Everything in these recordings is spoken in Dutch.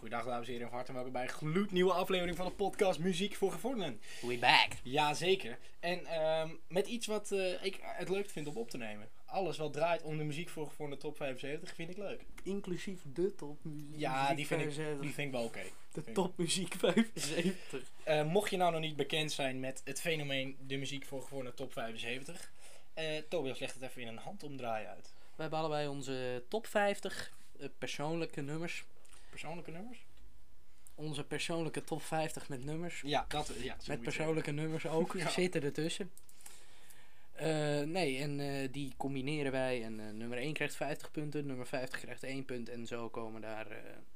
Goedendag dames en heren, van harte welkom bij een gloednieuwe aflevering van de podcast Muziek voor Gevorderden. We back. Jazeker. En ehm, met iets wat eh, ik het leuk vind om op te nemen. Alles wat draait om de muziek voor Gevorderden top 75 vind ik leuk. Inclusief de topmuziek. Ja, die vind, ik, die vind ik wel oké. De topmuziek 75. Eh, mocht je nou nog niet bekend zijn met het fenomeen de muziek voor Gevorderden top 75. eh Tobias legt het even in een handomdraai uit. We hebben allebei onze top 50 eh, persoonlijke nummers. Persoonlijke nummers? Onze persoonlijke top 50 met nummers. Ja, dat ja, Met persoonlijke nummers ook. Zitten ertussen. Eh, nee, en eh, die combineren wij. En eh, nummer 1 krijgt 50 punten, nummer 50 krijgt 1 punt. En zo komen daar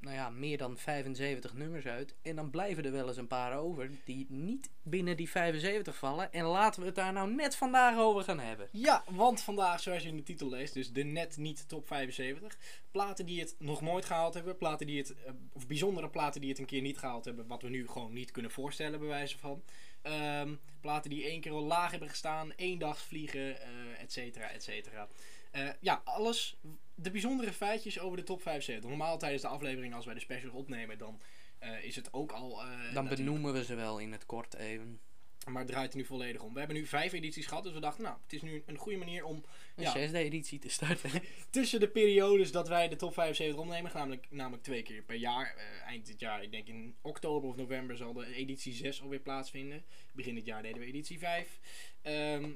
nou ja, meer dan 75 nummers uit. En dan blijven er wel eens een paar over die niet binnen die 75 vallen. En laten we het daar nou net vandaag over gaan hebben. Ja, want vandaag, zoals je in de titel leest, dus de net niet top 75. Platen die het nog nooit gehaald hebben, platen die het, of bijzondere platen die het een keer niet gehaald hebben, wat we nu gewoon niet kunnen voorstellen, bij wijze van. Ehm, platen die één keer al laag hebben gestaan, één dag vliegen, eh et cetera, et cetera. Eh, ja, alles, de bijzondere feitjes over de top 75. Normaal tijdens de aflevering, als wij de specials opnemen, dan eh, is het ook al. Dan benoemen we ze wel in het kort even. Maar het draait er nu volledig om. We hebben nu vijf edities gehad, dus we dachten, nou, het is nu een goede manier om Een Ja. zesde editie te starten. tussen de periodes dat wij de top 75 opnemen, namelijk, namelijk twee keer per jaar. eh, eind dit jaar, ik denk in oktober of november, zal de editie 6 alweer plaatsvinden. Begin dit jaar deden we editie 5. Ehm,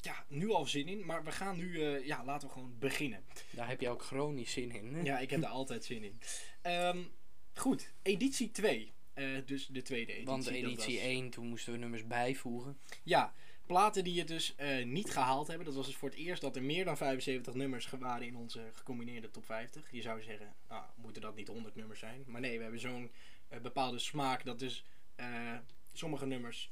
ja, nu al zin in, maar we gaan nu, eh, ja, laten we gewoon beginnen. Daar heb je ook chronisch zin in. hè? Ja, ik heb daar altijd zin in. Ehm, goed, editie 2. Eh, dus de tweede editie. Want editie was- 1, toen moesten we nummers bijvoegen. Ja, platen die het dus eh, niet gehaald hebben. Dat was dus voor het eerst dat er meer dan 75 nummers waren in onze gecombineerde top 50. Je zou zeggen, ah, moeten dat niet 100 nummers zijn? Maar nee, we hebben zo'n eh, bepaalde smaak dat dus sommige nummers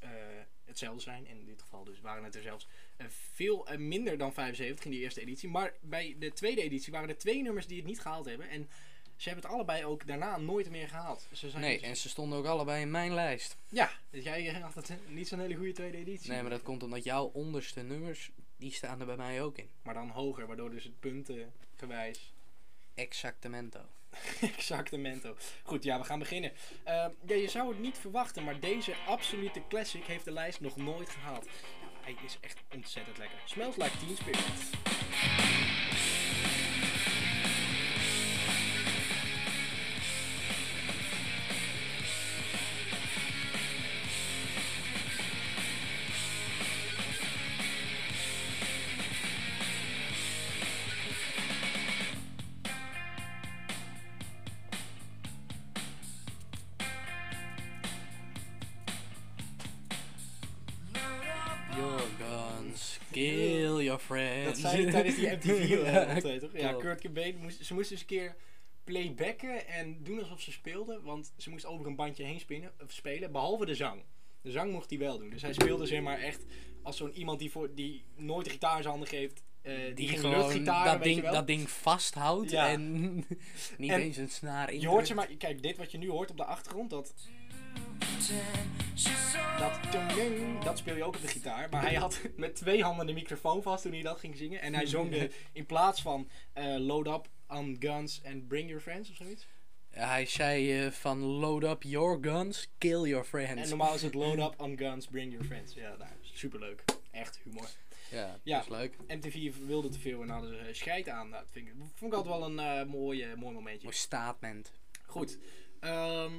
hetzelfde zijn. En in dit geval dus waren het er zelfs veel minder dan 75 in die eerste editie. Maar bij de tweede editie waren er twee nummers die het niet gehaald hebben. En ze hebben het allebei ook daarna nooit meer gehaald. Ze zijn Nee, dus- en ze stonden ook allebei in mijn lijst. Ja, dus jij had het niet zo'n hele goede tweede editie. Nee, maar dat komt omdat jouw onderste nummers, die staan er bij mij ook in. Maar dan hoger, waardoor dus het puntengewijs Exactemento. exactemento. Goed, ja, we gaan beginnen. Eh, ja, je zou het niet verwachten, maar deze absolute classic heeft de lijst nog nooit gehaald. Ja, hij is echt ontzettend lekker. Smells like Teen Spirit. Dat zei hij tijdens die MTV Ja, optreden, toch? Ja. Kurt Cobain, moest, ze moest dus een keer playbacken en doen alsof ze speelde, want ze moest over een bandje heen spinnen, of spelen, behalve de zang. De zang mocht hij wel doen, dus hij speelde zeg maar echt als zo'n iemand die, voor, die nooit de gitaar in zijn handen geeft, eh, die, gewoon luchtgitaar, dat weet ding, je wel. dat ding vasthoudt Ja. en niet En eens een snaar in. Je hoort ze maar, kijk, dit wat je nu hoort op de achtergrond, dat, dat, dat speel je ook op de gitaar. Maar hij had met twee handen de microfoon vast toen hij dat ging zingen. En hij zong in plaats van eh, load up on guns and bring your friends of zoiets. Hij zei eh, van load up your guns, kill your friends. En normaal is het load up on guns, bring your friends. Ja, nou, superleuk. Echt humor. Ja, Ja. dat is leuk. MTV wilde te veel en hadden ze eh, scheid aan. Nou, dat vind ik, vond ik altijd wel een eh, mooi, mooi momentje. Mooi statement. Goed. Ehm,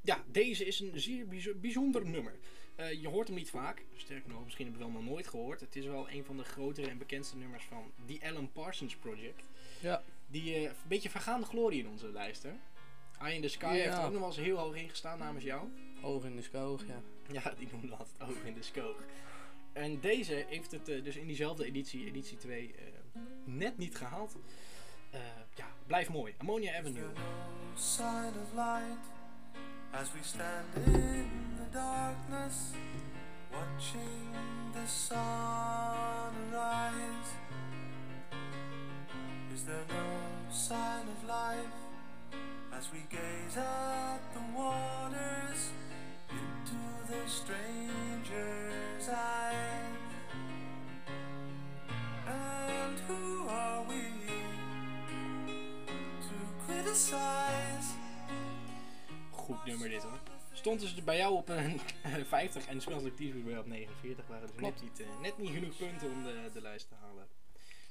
ja, deze is een zeer bijzo- bijzonder nummer. Eh, je hoort hem niet vaak. Sterker nog, misschien heb je het wel nog nooit gehoord. Het is wel een van de grotere en bekendste nummers van The Alan Parsons Project. Ja. Die eh, een beetje vergaande glorie in onze lijst, hè? Eye in the Sky heeft er Ja. ook nog wel eens heel hoog in gestaan namens jou. Oog in de skoog, ja. Ja, die noemde altijd Oog in de Skoog. En deze heeft het eh, dus in diezelfde editie, editie 2, eh, net niet gehaald. Eh, ja, blijf mooi. Ammonia Avenue. As we stand in the darkness, watching the sun rise. Is there no sign of life as we gaze at the waters into the stranger's eyes? And who are we? to criticize goed nummer dit hoor. Stond dus bij jou op een 50 en Smells Like Teen Spirit bij jou op 49. Waren dus net niet, eh, net niet genoeg punten om de, de lijst te halen.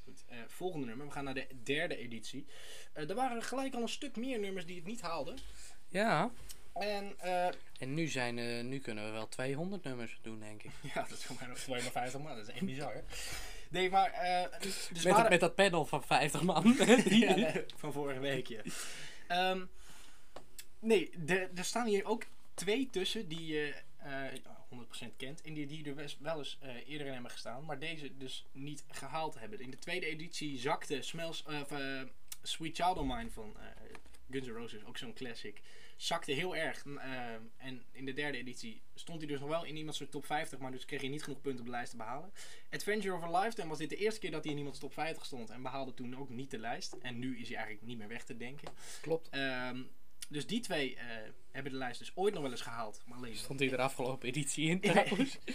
Goed, eh, volgende nummer. We gaan naar de derde editie. Eh, er waren gelijk al een stuk meer nummers die het niet haalden. Ja. En eh, En nu, zijn, eh, nu kunnen we wel 200 nummers doen, denk ik. ja, dat is voor mij nog 250 man. Dat is echt bizar. hè? Nee, maar... eh, dus met, waren- dat, met dat panel van 50 man. ja, nee, van vorige week, ja. Ehm, nee, er er staan hier ook twee tussen die je eh, 100% kent. En die, die er best wel eens eh, eerder in hebben gestaan. Maar deze dus niet gehaald hebben. In de tweede editie zakte Smells, eh, of, eh, Sweet Child of Mine van eh, Guns N' Roses, ook zo'n classic, zakte heel erg. Eh, en in de derde editie stond hij dus nog wel in iemands top 50, maar dus kreeg hij niet genoeg punten op de lijst te behalen. Adventure of a Lifetime was dit de eerste keer dat hij in iemands top 50 stond en behaalde toen ook niet de lijst. En nu is hij eigenlijk niet meer weg te denken. Klopt. Ehm, dus die twee eh, hebben de lijst dus ooit nog wel eens gehaald. Maar alleen Stond hij er afgelopen editie in trouwens.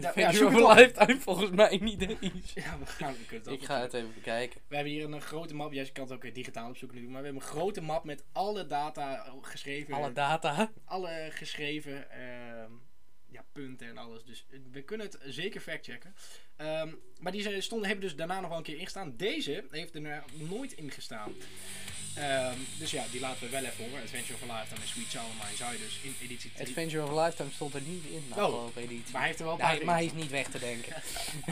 Ja, ja. Lifetime volgens mij niet eens. Ja, we gaan we kunnen het Ik ga het even bekijken. We hebben hier een, eh, grote map. Jij kan het ook eh, digitaal opzoeken natuurlijk. Maar we hebben een grote map met alle data eh, geschreven. Alle data. alle geschreven ehm, ja, punten en alles. Dus we kunnen het zeker factchecken. Ehm maar die stonden, hebben dus daarna nog wel een keer ingestaan. Deze heeft er nooit in gestaan. Ehm, dus ja, die laten we wel even horen. Adventure of a Lifetime en Sweet Child of Mine zou je dus in editie 3... Adventure of a Lifetime stond er niet in de Oh. afgelopen editie. Maar hij heeft er wel Nee, paar maar hij is niet weg te denken.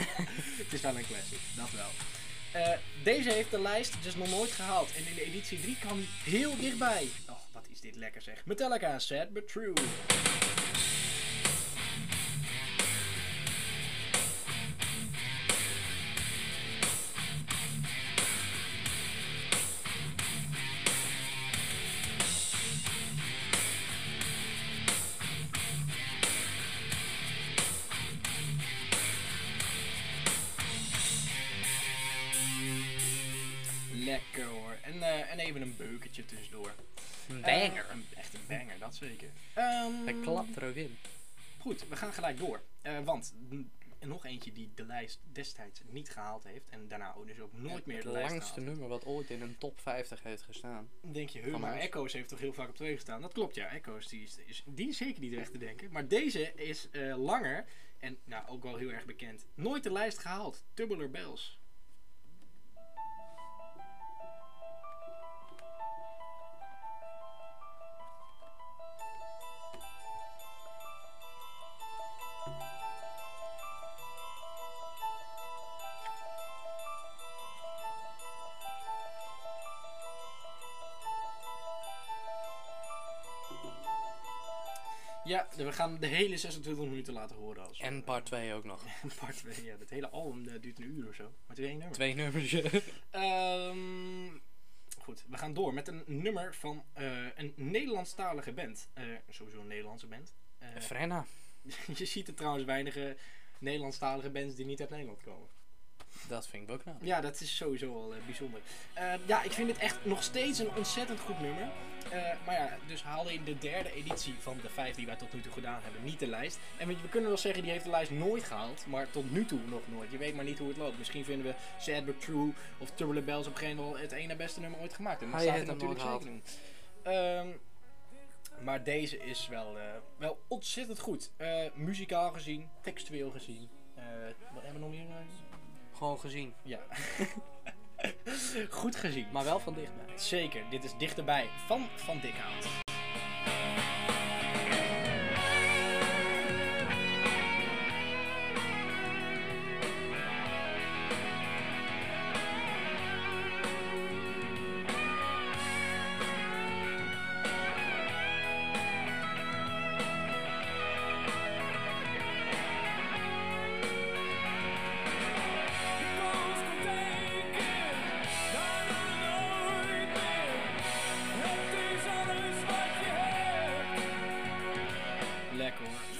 Het is wel een classic, dat wel. Eh, deze heeft de lijst dus nog nooit gehaald. En in de editie 3 kwam hij heel dichtbij. Oh, wat is dit lekker zeg. Metallica, Sad But True. Een beuketje tussendoor. Een Eh, banger. een- echt een banger, dat zeker. Ehm, Hij klapt er ook in. Goed, we gaan gelijk door. Eh, want n- nog eentje die de lijst destijds niet gehaald heeft. En daarna ook dus ook nooit meer het de lijst langste gehaald. nummer wat ooit in een top 50 heeft gestaan. Dan denk je, maar. Echo's heeft toch heel vaak op twee gestaan? Dat klopt ja, Echo's die is, is, die is zeker niet weg te denken. Maar deze is eh, langer en nou, ook wel heel erg bekend. Nooit de lijst gehaald. Tubular Bells. Gaan de hele 26 minuten laten horen. Als En part 2 ook nog. part 2. Ja, het hele album eh, duurt een uur of zo. Maar het is één nummer. Twee nummers. Ehm, goed, we gaan door met een nummer van eh, een Nederlandstalige band. Eh, sowieso een Nederlandse band. Frenna. je ziet er trouwens weinige Nederlandstalige bands die niet uit Nederland komen. Dat vind ik ook nou. Ja, dat is sowieso wel eh, bijzonder. Eh, ja, ik vind het echt nog steeds een ontzettend goed nummer. Eh, maar ja, dus haalde in de derde editie van de vijf die wij tot nu toe gedaan hebben niet de lijst. En weet je, we kunnen wel zeggen, die heeft de lijst nooit gehaald. Maar tot nu toe nog nooit. Je weet maar niet hoe het loopt. Misschien vinden we Sad But True of Turbulent Bells op een gegeven moment wel het ene beste nummer ooit gemaakt. En dat Hij staat er heeft hem natuurlijk nooit zeker in. Ehm, maar deze is wel, eh, wel ontzettend goed. Eh, muzikaal gezien, textueel gezien. Eh, wat hebben we nog meer? Gewoon gezien. Ja. Goed gezien. Maar wel van dichtbij. Zeker, dit is dichterbij van Van Dikhout.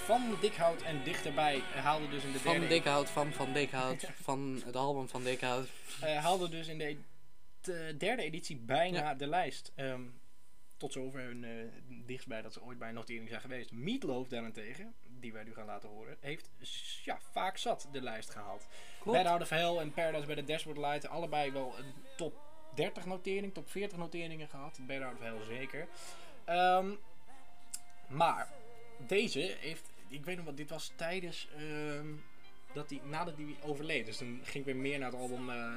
Van Dikhout en dichterbij haalde dus in de Van derde Dikhout, van Van Dikhout, van het album van Dikhout. eh, haalde dus in de, de derde editie bijna Ja. de lijst. Ehm, tot zover hun eh dichtstbij dat ze ooit bij een notering zijn geweest. Meatloaf daarentegen, die wij nu gaan laten horen, heeft ja, vaak zat de lijst gehaald. Bad Out of Hell en Paradise by the Dashboard Light, allebei wel een top 30 notering, top 40 noteringen gehad. Bad Out of Hell zeker. Ehm, maar deze heeft, ik weet nog wat, dit was tijdens ehm, dat hij, nadat hij overleed. Dus toen ging ik weer meer naar het album eh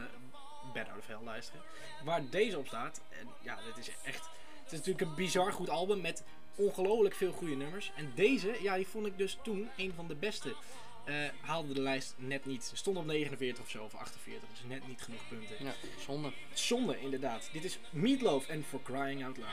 Bad Out of Hell luisteren. Waar deze op staat. En ja, dit is echt, het is natuurlijk een bizar goed album met ongelooflijk veel goede nummers. En deze, ja, die vond ik dus toen een van de beste. Eh, haalde de lijst net niet. Stond op 49 of zo, of 48. Dus net niet genoeg punten. Ja, zonde. Zonde, inderdaad. Dit is Meatloaf en For Crying Out Loud.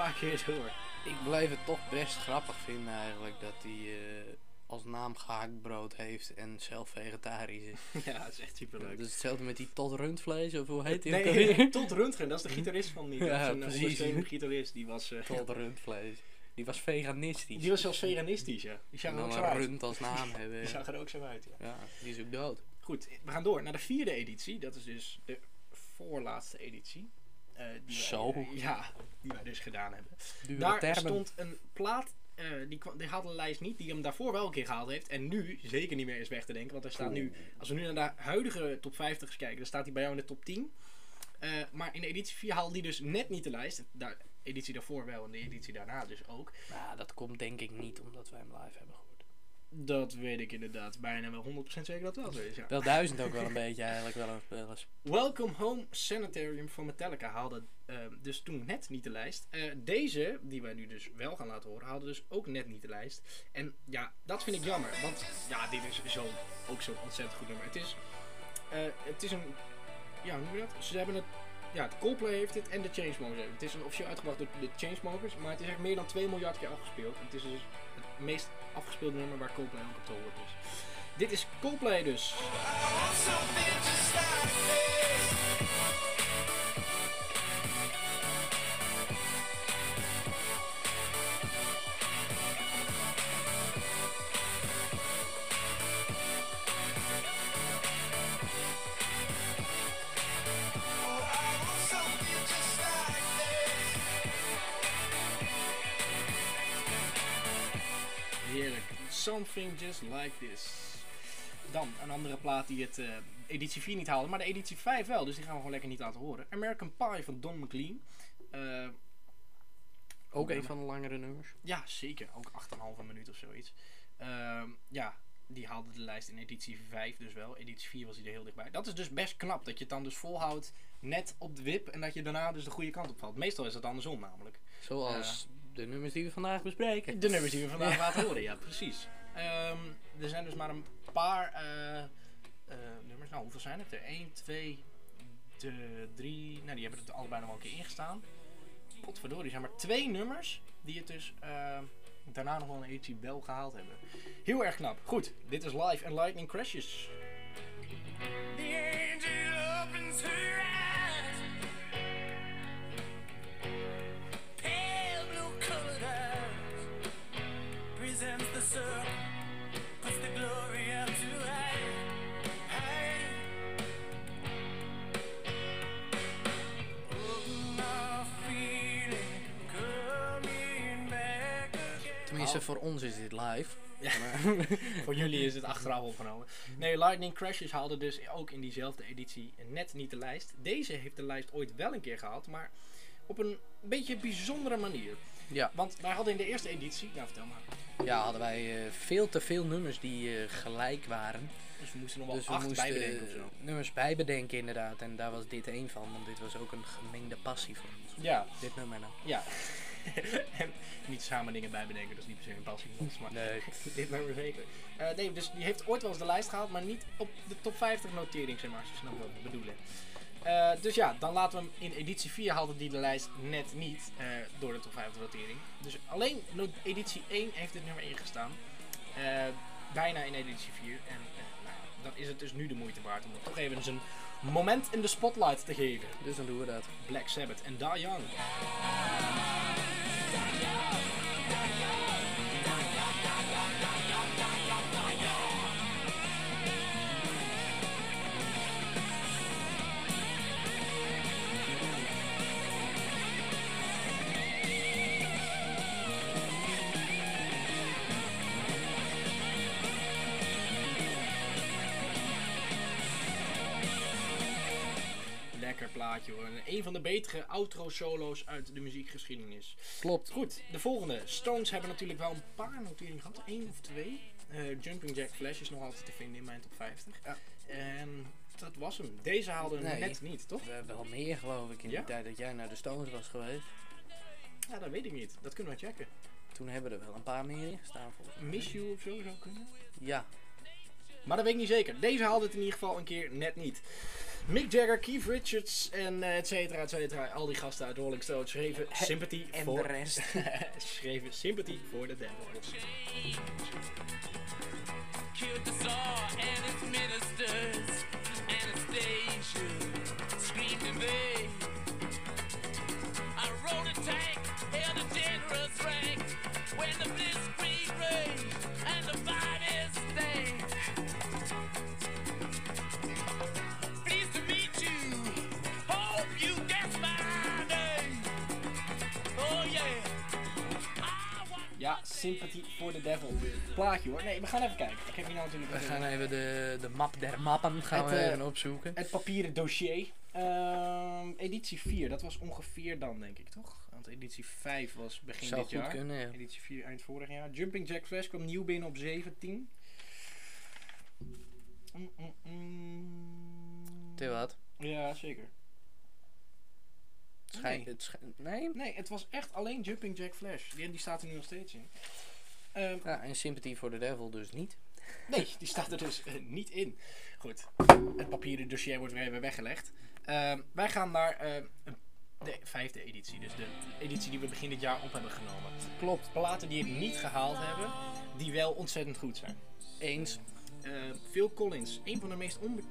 Paar keer door. Ik blijf het toch best grappig vinden eigenlijk dat hij eh, als naam gehaktbrood heeft en zelf vegetarisch is. ja, dat is echt superleuk. Dat is hetzelfde met die Todd Rundvlees of hoe heet die Nee, tot Röntgen, dat is de gitarist van Meatloaf. Ja, Zijn precies. gitarist, die was, eh, Todd Rundvlees. Die was veganistisch. die was zelfs veganistisch, ja. Die zag er ook zo uit. rund als naam hebben. Die zag er ook zo uit, ja. Ja, die is ook dood. Goed, we gaan door naar de vierde editie. Dat is dus de voorlaatste editie. Eh, die wij, Zo. eh, ja, die wij dus gedaan hebben. Dure Daar termen. stond een plaat, eh, die, kwam, die haalde de lijst niet, die hem daarvoor wel een keer gehaald heeft. En nu zeker niet meer is weg te denken, want er staat nu, als we nu naar de huidige top 50 eens kijken, dan staat hij bij jou in de top 10. Eh, maar in de editie 4 haalde hij dus net niet de lijst. De editie daarvoor wel en de editie daarna dus ook. Nou, dat komt denk ik niet omdat wij hem live hebben. Dat weet ik inderdaad bijna wel 100% zeker dat het wel zo is. Ja. Wel duizend ook wel een beetje eigenlijk wel, eens- wel eens. Welcome Home Sanitarium van Metallica haalde eh, dus toen net niet de lijst. Eh, deze, die wij nu dus wel gaan laten horen, haalde dus ook net niet de lijst. En ja, dat vind ik jammer. Want ja, dit is zo, ook zo'n ontzettend goed nummer. Het is, eh, het is een, ja, hoe noem je dat? Ze hebben het, ja, het Coldplay heeft het en de Chainsmokers hebben het. Is een officieel uitgebracht door de Chainsmokers, maar het is echt meer dan 2 miljard keer afgespeeld. Het is dus meest afgespeelde nummer waar Coldplay ook op horen is. Dit is Coldplay dus. Something just like this. Dan een andere plaat die het eh, editie 4 niet haalde, maar de editie 5 wel. Dus die gaan we gewoon lekker niet laten horen. American Pie van Don McLean. Eh, Ook een van de langere nummers. ja, zeker. Ook 8,5 minuut of zoiets. Ehm, ja, die haalde de lijst in editie 5 dus wel. Editie 4 was hij er heel dichtbij. Dat is dus best knap. Dat je het dan dus volhoudt net op de wip. En dat je daarna dus de goede kant op valt. Meestal is het andersom namelijk. Zoals de nummers die we vandaag bespreken. De nummers die we vandaag laten horen, ja, precies. Ehm, er zijn dus maar een paar eh, eh, nummers. Nou, hoeveel zijn het er? 1, 2, 3. Nou, die hebben er allebei nog wel een keer ingestaan. Potverdorie, er zijn maar twee nummers die het dus eh, daarna nog wel een editie wel gehaald hebben. Heel erg knap. Goed, dit is live en Lightning Crashes. The angel opens her eyes. Tenminste, voor ons is dit live. Ja. Maar- Voor jullie is het achteraf opgenomen. Nee, Lightning Crashes haalde dus ook in diezelfde editie net niet de lijst. Deze heeft de lijst ooit wel een keer gehaald, maar op een beetje bijzondere manier. ja. Want wij hadden in de eerste editie, ja vertel maar, ja, hadden wij eh, veel te veel nummers die eh, gelijk waren. dus we moesten nog wel Dus we acht moesten bijbedenken of zo. nummers bijbedenken inderdaad. En daar was dit één van, want dit was ook een gemengde passie voor ons. Ja, Dit nummer nou. ja. en niet samen dingen bijbedenken, dat is niet per se een passie van ons, maar Nee. dit nummer zeker. Eh, nee, dus die heeft ooit wel eens de lijst gehaald, maar niet op de top 50 notering, zeg maar, als je snapt wat we bedoelen. Eh, dus ja, dan laten we hem in editie 4 haalde die de lijst net niet eh, door de top 50 notering. Dus alleen editie 1 heeft dit nummer ingestaan. Bijna in editie 4. En nou, dan is het dus nu de moeite waard om er toch even een moment in de spotlight te geven. Dus dan doen we dat. Black Sabbath en Die Young. Plaatje hoor. En Een van de betere outro-solo's uit de muziekgeschiedenis. Klopt. Goed, de volgende. Stones hebben natuurlijk wel een paar noteringen gehad. één of twee. Eh, Jumping Jack Flash is nog altijd te vinden in mijn top 50. Ja. En dat was hem. Deze haalde hem Nee. net niet, toch? We hebben wel meer geloof ik in Ja? die tijd dat jij naar de Stones was geweest. Ja, dat weet ik niet. Dat kunnen we checken. Toen hebben er wel een paar meer in gestaan volgens mij. Miss You of zo zou kunnen. Ja. Maar dat weet ik niet zeker. Deze haalde het in ieder geval een keer net niet. Mick Jagger, Keith Richards en eh, et cetera, et cetera. Al die gasten uit Rolling Stones schreven Sympathy En voor... de rest. schreven Sympathy for the Devil. killed Sympathy for the Devil. Plaatje hoor. Nee, we gaan even kijken. Ik heb hier nou natuurlijk We gaan even de, de map der mappen gaan Het, we eh, even opzoeken. het papieren dossier. Ehm, editie 4, dat was ongeveer dan denk ik toch? Want editie 5 was begin Zou dit goed jaar. kunnen, ja. Editie 4 eind vorig jaar. Jumping Jack Flash kwam nieuw binnen op 17. Mm, mm, mm. Te wat? Ja, zeker. Nee. het nee? Nee, het was echt alleen Jumping Jack Flash. Die, die staat er nu nog steeds in. Ehm, Ja, en Sympathy for the Devil dus niet. nee, die staat er dus eh, niet in. Goed, het papieren dossier wordt weer even weggelegd. Ehm, wij gaan naar eh, de vijfde editie. Dus de editie die we begin dit jaar op hebben genomen. Klopt. Platen die het niet gehaald hebben, die wel ontzettend goed zijn. Eens. Phil Collins, een van de meest, onbe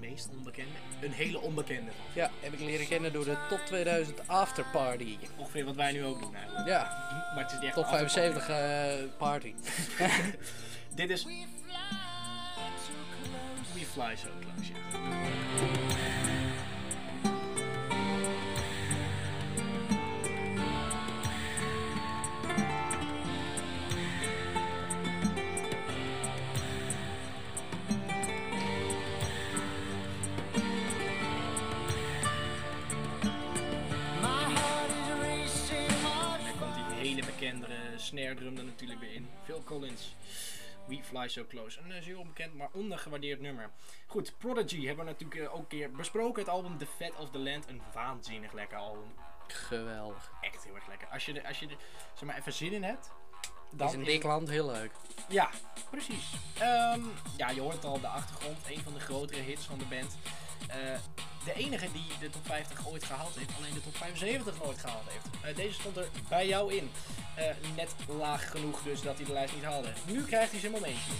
meest onbekende, een hele onbekende. Ja, heb ik leren kennen door de Top 2000 Afterparty. Ongeveer wat wij nu ook doen eigenlijk. Ja, Maar het is niet echt Top een afterparty. 75 eh, party. Dit is we fly too close. We Fly So Close, ja. Snare drum er natuurlijk weer in. Phil Collins. We Fly So Close. Een eh, zeer onbekend, maar ondergewaardeerd nummer. Goed, Prodigy hebben we natuurlijk eh, ook een keer besproken. Het album The Fat of the Land. Een waanzinnig lekker album. Geweldig. Echt heel erg lekker. Als je er, als je er zeg maar even zin in hebt. Dan is een dik land heel leuk. Ja, precies. Ehm, ja, je hoort het al op de achtergrond. Een van de grotere hits van de band. Eh, de enige die de top 50 ooit gehaald heeft, alleen de top 75 nooit gehaald heeft. Eh, deze stond er bij jou in. Eh, net laag genoeg dus dat hij de lijst niet haalde. Nu krijgt hij zijn momentje.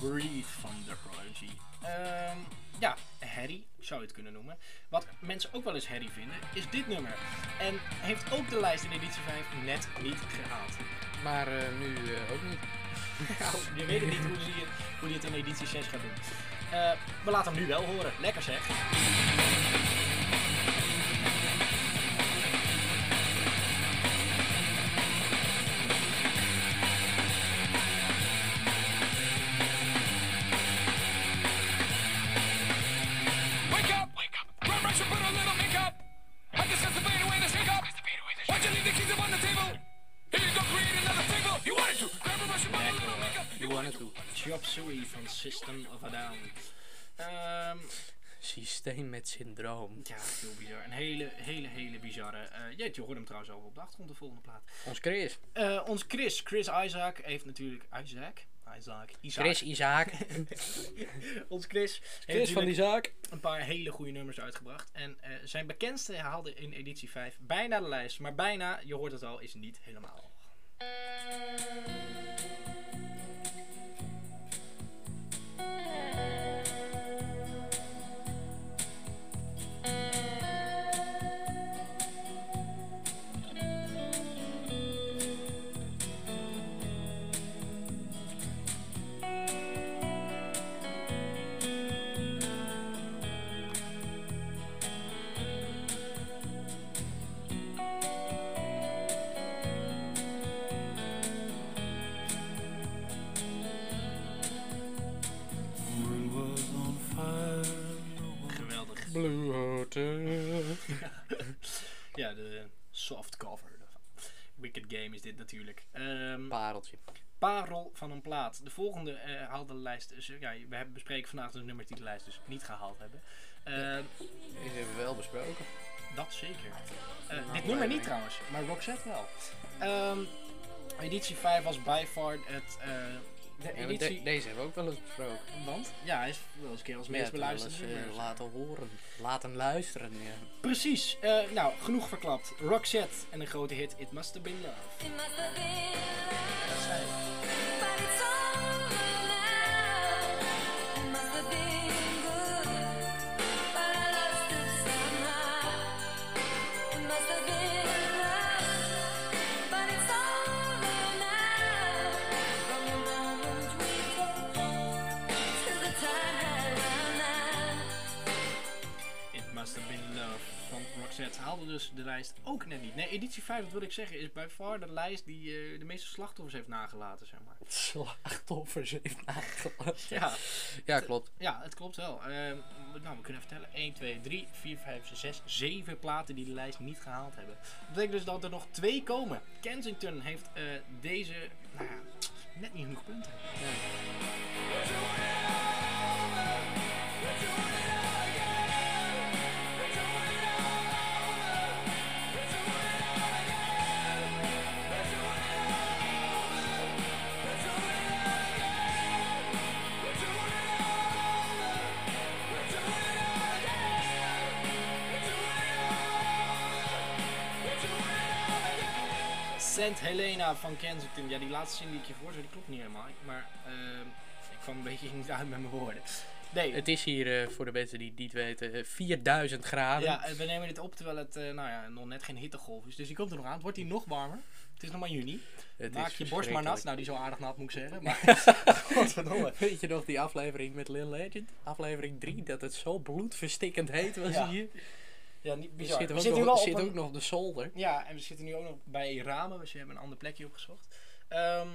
Breathe van The Prodigy. Ehm, ja, Harry zou je het kunnen noemen. Wat mensen ook wel eens Harry vinden, is dit nummer. En heeft ook de lijst in editie 5 net niet gehaald. Maar eh, nu eh, ook niet. Nou, je weet het niet hoe hij, hoe het in editie 6 gaat doen. Eh, we laten hem nu wel horen. Lekker zeg. Syndroom. ja, heel bizar. Een hele, hele, hele bizarre. eh ja, je hoort hem trouwens al op de achtergrond, de volgende plaat. Ons Chris. Eh, ons Chris, Chris Isaac, heeft natuurlijk... Isaac? Isaac. Isaac. Chris Isaac. Ons Chris Chris van zaak. een paar hele goede nummers uitgebracht. En eh, zijn bekendste haalde in editie 5 bijna de lijst. Maar bijna, je hoort het al, is niet helemaal. De volgende eh haalde de lijst. Dus, ja, we hebben bespreken vandaag de nummers die de lijst dus niet gehaald hebben. Ehm, Deze hebben we wel besproken. Dat zeker. Eh, Nou, dit nummer niet trouwens, maar Roxette wel. Ehm, editie 5 was by far het. eh, de Ja, maar editie. de- deze hebben we ook wel eens besproken. want ja, hij is wel eens een keer als Ja, meest eh, nummer. laten horen. Laten luisteren. Ja. Precies. eh, nou, genoeg verklapt. Roxette en een grote hit. It must have been love. It must have been Dat love, Haalde dus de lijst ook net niet. Nee, editie 5, wat wil ik zeggen, is by far de lijst die eh, de meeste slachtoffers heeft nagelaten, zeg maar. Slachtoffers heeft nagelaten. Ja. Ja, klopt. Ja, het klopt wel. Ehm, nou, we kunnen vertellen. 1, 2, 3, 4, 5, 6, 7 platen die de lijst niet gehaald hebben. Dat betekent dus dat er nog twee komen. Kensington heeft eh, deze, nou ja, net niet genoeg punten. Helena van Kensington. Ja, die laatste zin die ik je voorzet, die klopt niet helemaal. Maar ehm, ik kwam een beetje niet uit met mijn woorden. Nee, Het is hier, eh, voor de mensen die het niet weten, eh, 4000 graden. ja, eh, we nemen dit op terwijl het eh, nou ja, nog net geen hittegolf is. Dus die komt er nog aan. Het wordt hier nog warmer. Het is nog maar juni. Het Maak je borst maar nat. Nou, die is al aardig nat moet ik zeggen. Maar godverdomme. Weet je nog die aflevering met Lil Legend? Aflevering 3, dat het zo bloedverstikkend heet was Ja. hier. Ja, niet bizar. We ook, zitten nu nog, wel zit op ook een- nog de zolder. Ja, en we zitten nu ook nog bij ramen. Dus we hebben een ander plekje opgezocht. Ehm,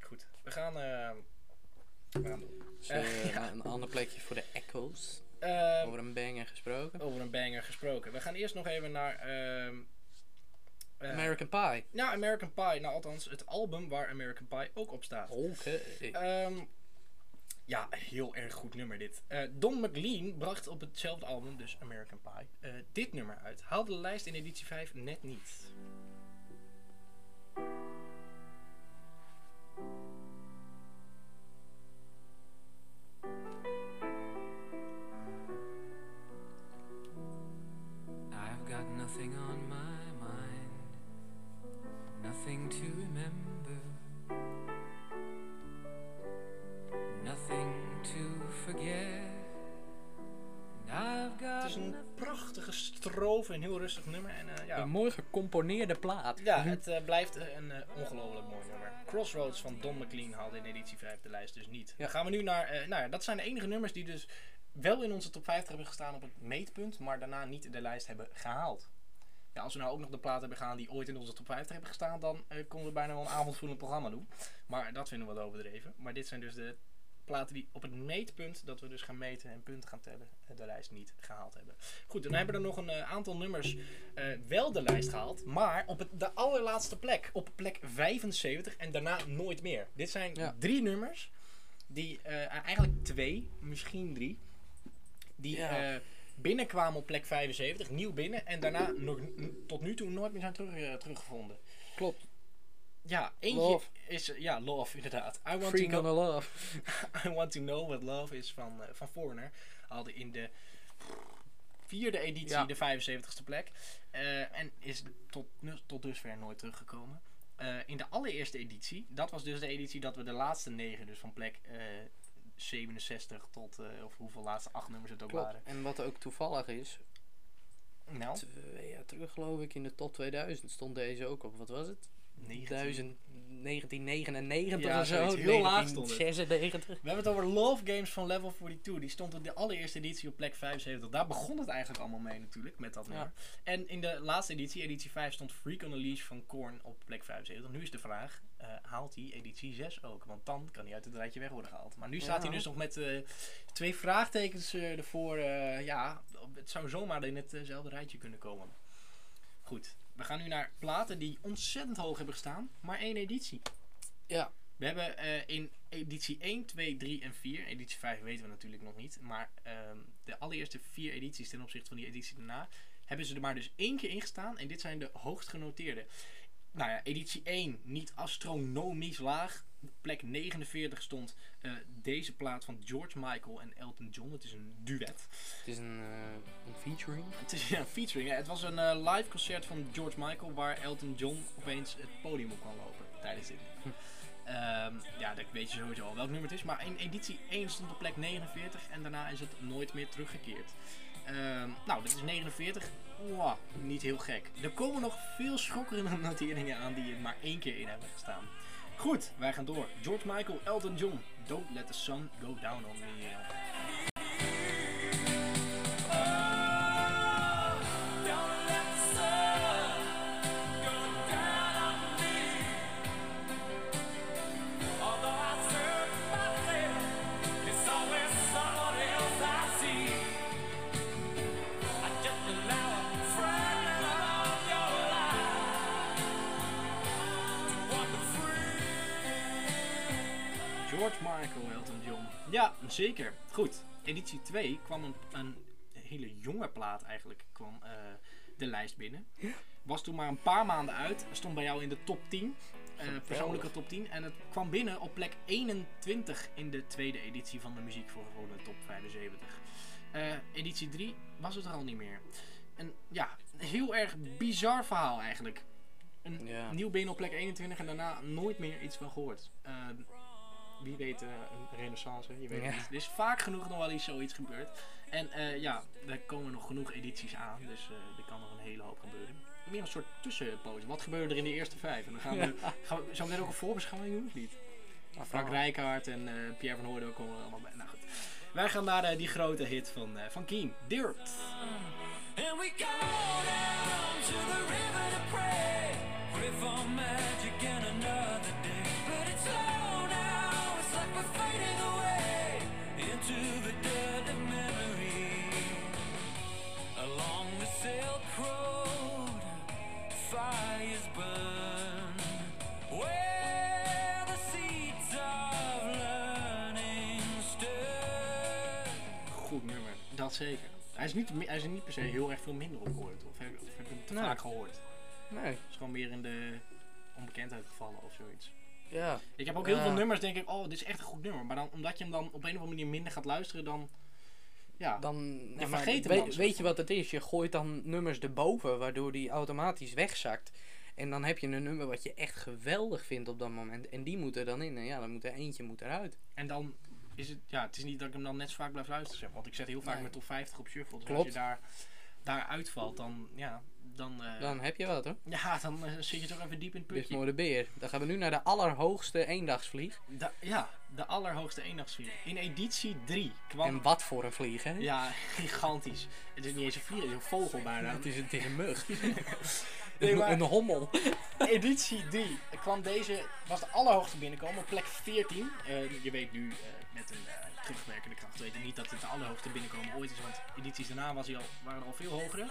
goed, we gaan... ehm, we gaan. Dus, Een ander plekje voor de echo's. Ehm, Over een banger gesproken. over een banger gesproken. We gaan eerst nog even naar... ehm, eh, American Pie. Nou, American Pie. Nou, althans, het album waar American Pie ook op staat. Oké. Ehm, ja, heel erg goed nummer dit. Eh, Don McLean bracht op hetzelfde album, dus American Pie, eh, dit nummer uit. Haalde de lijst in editie 5 net niet. Strofe, een heel rustig nummer. En eh, ja, Een mooi gecomponeerde plaat. ja, het eh, blijft een eh, ongelooflijk mooi nummer. Crossroads van Don McLean haalde in editie 5 de lijst dus niet. Ja. Dan gaan we nu naar, nou ja, dat zijn de enige nummers die dus wel in onze top 50 hebben gestaan op het meetpunt, maar daarna niet de lijst hebben gehaald. Ja, als we nou ook nog de platen hebben gehaald die ooit in onze top 50 hebben gestaan, dan konden we bijna wel een avondvullend programma doen. Maar dat vinden we wat overdreven. Maar dit zijn dus de platen die op het meetpunt, dat we dus gaan meten en punten gaan tellen, eh, de lijst niet gehaald hebben. Goed, dan hebben er nog een eh, aantal nummers eh, wel de lijst gehaald, maar op het, de allerlaatste plek, op plek 75 en daarna nooit meer. Dit zijn Ja. drie nummers, die eigenlijk twee, misschien drie, die Ja. binnenkwamen op plek 75, nieuw binnen, en daarna nog, tot nu toe nooit meer zijn terug, teruggevonden. Klopt. Ja, eentje Love. is, eh, ja, Love inderdaad. I want, to know, Love. I want to know what love is van, eh, van Foreigner. Hadden in de vierde editie Ja. de 75ste plek. Eh, en is tot, tot dusver nooit teruggekomen. In de allereerste editie, dat was dus de editie dat we de laatste negen, dus van plek eh, 67 tot, of hoeveel laatste acht nummers het ook Klopt. waren. En wat ook toevallig is, Nou, twee jaar terug geloof ik, in de top 2000 stond deze ook op. Wat was het? 19. 1000, 1999 Ja, of zo. Heel laag stond het. 1996. We hebben het over Love Games van Level 42. Die stond op de allereerste editie op plek 75. Daar begon het eigenlijk allemaal mee natuurlijk, met dat Ja. nummer. En in de laatste editie, editie 5, stond Freak on a Leash van Korn op plek 75. Nu is de vraag, eh, haalt hij editie 6 ook? Want dan kan hij uit het rijtje weg worden gehaald. Maar nu staat Ja. hij dus nog met eh, twee vraagtekens eh, ervoor. ja, het zou zomaar in hetzelfde rijtje kunnen komen. Goed, we gaan nu naar platen die ontzettend hoog hebben gestaan, maar één editie. Ja. We hebben eh, in editie 1, 2, 3 en 4, editie 5 weten we natuurlijk nog niet, maar ehm, de allereerste vier edities ten opzichte van die editie daarna, hebben ze er maar dus één keer in gestaan en dit zijn de hoogst genoteerde. Nou ja, editie 1 niet astronomisch laag. Op plek 49 stond eh, deze plaat van George Michael en Elton John. Het is een duet. Het is een, eh, een featuring. Het is ja, een featuring. Het was een eh, live concert van George Michael waar Elton John opeens het podium op kwam lopen tijdens dit. Ehm, ja, dat weet je sowieso al welk nummer het is. Maar in editie 1 stond op plek 49 en daarna is het nooit meer teruggekeerd. Ehm, nou, dit is 49. Wow, niet heel gek. Er komen nog veel schokkerende noteringen aan die er maar één keer in hebben gestaan. Goed, wij gaan door. George Michael, Elton John. Don't let the sun go down on me. Zeker. Goed. Editie 2 kwam een, een hele jonge plaat eigenlijk kwam, eh, de lijst binnen. Was toen maar een paar maanden uit. Stond bij jou in de top 10. eh, persoonlijke top 10. En het kwam binnen op plek 21 in de tweede editie van de Muziek voor de top 75. Eh, editie 3 was het er al niet meer. En ja, een heel erg bizar verhaal eigenlijk. Een Ja. nieuw binnen op plek 21 en daarna nooit meer iets van gehoord. Eh, wie weet eh, een renaissance, je weet het Ja. niet. Er is vaak genoeg nog wel iets zoiets gebeurd. En eh, ja, er komen nog genoeg edities aan, dus eh, er kan nog een hele hoop gebeuren. Meer een soort tussenpoos. Wat gebeurde er in de eerste vijf? En dan gaan we, gaan we zo meteen ook een voorbeschouwing doen of niet? Nou, Frank Rijkaard en eh, Pierre van Hooydonk komen er allemaal bij. Nou goed. Wij gaan naar eh, die grote hit van, eh, van Keen, Dirt. And we go down to the river to pray. Pray for magic Goed nummer, dat zeker. Hij is niet, hij is er niet per se heel erg veel minder op gehoord. Of heb, of heb je hem te Nee. vaak gehoord? Nee. Het is gewoon meer in de onbekendheid gevallen of zoiets. Ja. Ik heb ook heel Ja. veel nummers, denk ik, oh, dit is echt een goed nummer. Maar dan, omdat je hem dan op een of andere manier minder gaat luisteren, dan. Ja, Dan, ja, maar vergeet hem weet, weet je wat het is? Je gooit dan nummers erboven, waardoor die automatisch wegzakt. En dan heb je een nummer wat je echt geweldig vindt op dat moment. En die moet er dan in. En ja, dan moet er eentje moet eruit. en dan is het, ja, het is niet dat ik hem dan net zo vaak blijf luisteren. zeg. Want ik zet heel vaak Nee. mijn top 50 op shuffle. Dus Klopt. als je daar, daar uitvalt, dan, ja, dan, eh, Dan heb je wat hoor. ja, dan eh, zit je toch even diep in het Dit is putje. mooi de beer. Dan gaan we nu naar de allerhoogste eendagsvlieg. Da- ja, de allerhoogste eendagsvlieg. In editie 3 kwam... En wat voor een vlieg, hè? Ja, gigantisch. Het is niet eens een vlieg, het is een vogel bijna. Het is een, is een mug. Nee, een, maar- een hommel. editie 3 kwam deze, was de allerhoogste binnenkomen plek 14. Eh, je weet nu met een eh, terugwerkende kracht, weet je niet dat het de allerhoogste binnenkomen ooit is, want edities daarna was hij al, waren er al veel hogere.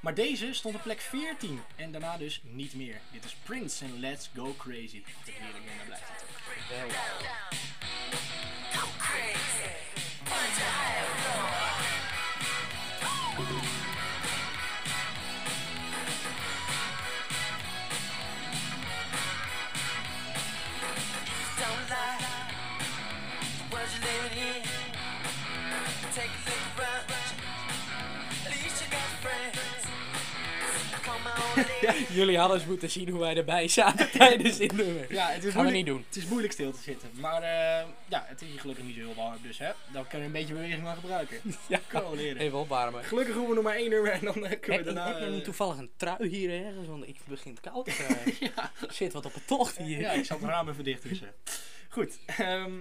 Maar deze stond op plek 14 en daarna dus niet meer. Dit is Prince en Let's Go Crazy. Nummer blijft het ook. Jullie hadden eens moeten zien hoe wij erbij zaten tijdens dit nummer. Ja, het is Gaan we moeilijk- niet doen. Het is moeilijk stil te zitten. Maar eh, ja, het is hier gelukkig niet zo heel warm. Dus hè, dan kunnen we een beetje beweging maar gebruiken. Ja, leren. even opwarmen. Gelukkig hoeven we nog maar één nummer en dan eh, kunnen Heb, we daarna... heb je eh, niet toevallig een trui hier ergens? Want ik begin het koud te krijgen. Zit wat op het tocht hier. Ja, ik zal het raam even dicht tussen. Goed. ehm,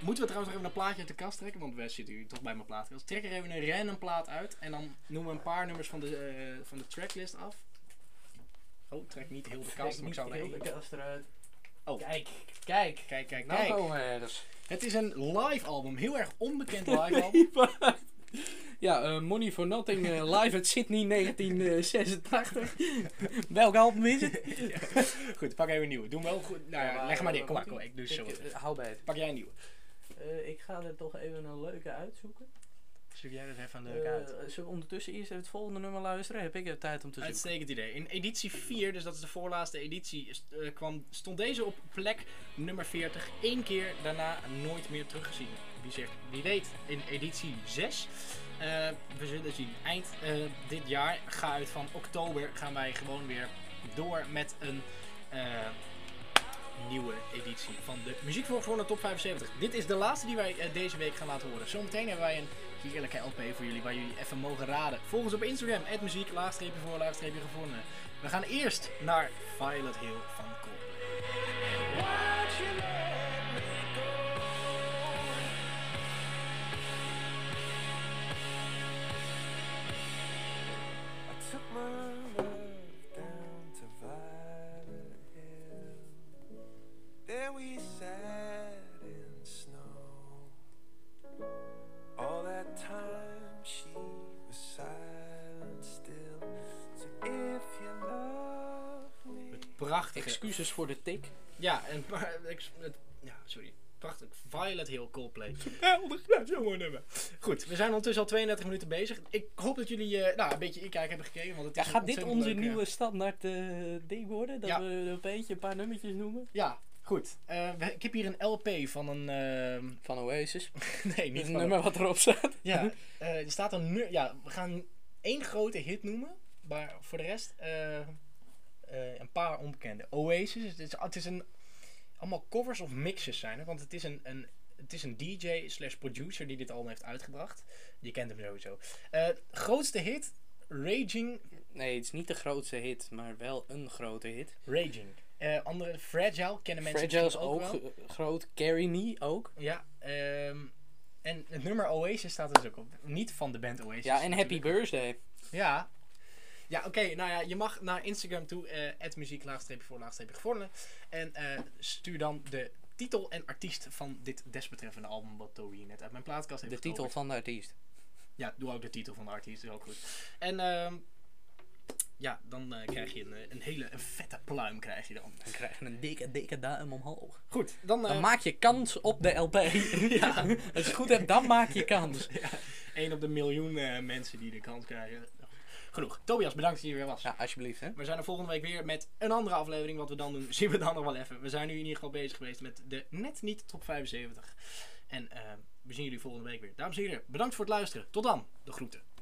moeten we trouwens nog even een plaatje uit de kast trekken? Want we zitten hier toch bij mijn plaatkast. Trek er even een random plaat uit. En dan noemen we een paar nummers van de, eh, van de tracklist af. Oh, trek niet heel de kast. Maar ik zou heel de kast eruit. Oh, Kijk, kijk. kijk, kijk, Nou kijk. komen we ergens. Het is een live album. Heel erg onbekend live album. ja, eh, Money for Nothing eh, live at Sydney 1986. Welk album is het? Goed, pak even een nieuwe. Doe wel goed. Nou ja, leg maar neer. Kom maar, kom maar. Ik doe zo. Eh, hou bij het. Pak jij een nieuwe. Eh, ik ga er toch even een leuke uitzoeken. Zoek jij er even een Eh, leuke uit. zullen we ondertussen eerst even het volgende nummer luisteren? Heb ik de tijd om te zoeken? Uitstekend idee. In editie 4, dus dat is de voorlaatste editie, st- eh, kwam, stond deze op plek nummer 40. Eén keer daarna nooit meer teruggezien. Wie zegt, wie weet, in editie 6. eh, we zullen zien. Eind eh, dit jaar, ga uit van oktober, gaan wij gewoon weer door met een eh, nieuwe editie van de Muziek voor, de Top 75. Dit is de laatste die wij eh, deze week gaan laten horen. Zometeen hebben wij een heerlijke LP voor jullie, waar jullie even mogen raden. Volg ons op Instagram, muziek, laagstreepje voor, laagstreepje gevonden. We gaan eerst naar Violet Hill van Coldplay. Excuses voor de tik. Ja, en ex- het, ja, sorry. Prachtig. Violet Hill Coldplay. Geweldig. Ja, zo'n mooi nummer. Goed, we zijn ondertussen al 32 minuten bezig. Ik hoop dat jullie eh, nou, een beetje inkijk hebben gekregen. Want het Ja, is gaat dit onze nieuwe standaard eh, ding worden? Dat Ja. we een beetje een paar nummertjes noemen? Ja, goed. Eh, we- ik heb hier een LP van een... ehm, Van Oasis. nee, niet van nummer wat erop staat. Ja, eh, er staat een nu- Ja, we gaan één grote hit noemen. Maar voor de rest eh, een paar onbekende. Oasis, het is, het is een... Allemaal covers of mixes zijn. Want het is een, een, het is een DJ slash producer die dit album heeft uitgebracht. Je kent hem sowieso. Eh, grootste hit, Raging. Nee, het is niet de grootste hit, maar wel een grote hit. Raging. Eh, andere, Fragile, kennen mensen Fragile is ook groot. Carry Me ook. Ja, ehm, en het nummer Oasis staat er dus ook op. Niet van de band Oasis. Ja, en Happy. Birthday. Ja. Ja, oké. nou ja, je mag naar Instagram toe. eh muziek, laagstreepje voor, laagstreepje gevonden. En eh, stuur dan de titel en artiest van dit desbetreffende album wat hier net uit mijn plaatkast heeft De titel getoverd. van de artiest. Ja, doe ook de titel van de artiest, is ook goed. En ehm, ja, dan eh, krijg je een, een hele een vette pluim krijg je dan. Dan krijg je een dikke, dikke duim omhoog. Goed, dan, Dan maak je kans op de LP. ja. Als je het goed hebt, dan maak je kans. één op de miljoen mensen die de kans krijgen. Genoeg. Tobias, bedankt dat je er weer was. Ja, alsjeblieft hè. We zijn er volgende week weer met een andere aflevering. Wat we dan doen, zien we dan nog wel even. We zijn nu in ieder geval bezig geweest met de net niet top 75. En eh, we zien jullie volgende week weer. Dames en heren, bedankt voor het luisteren. Tot dan. De groeten.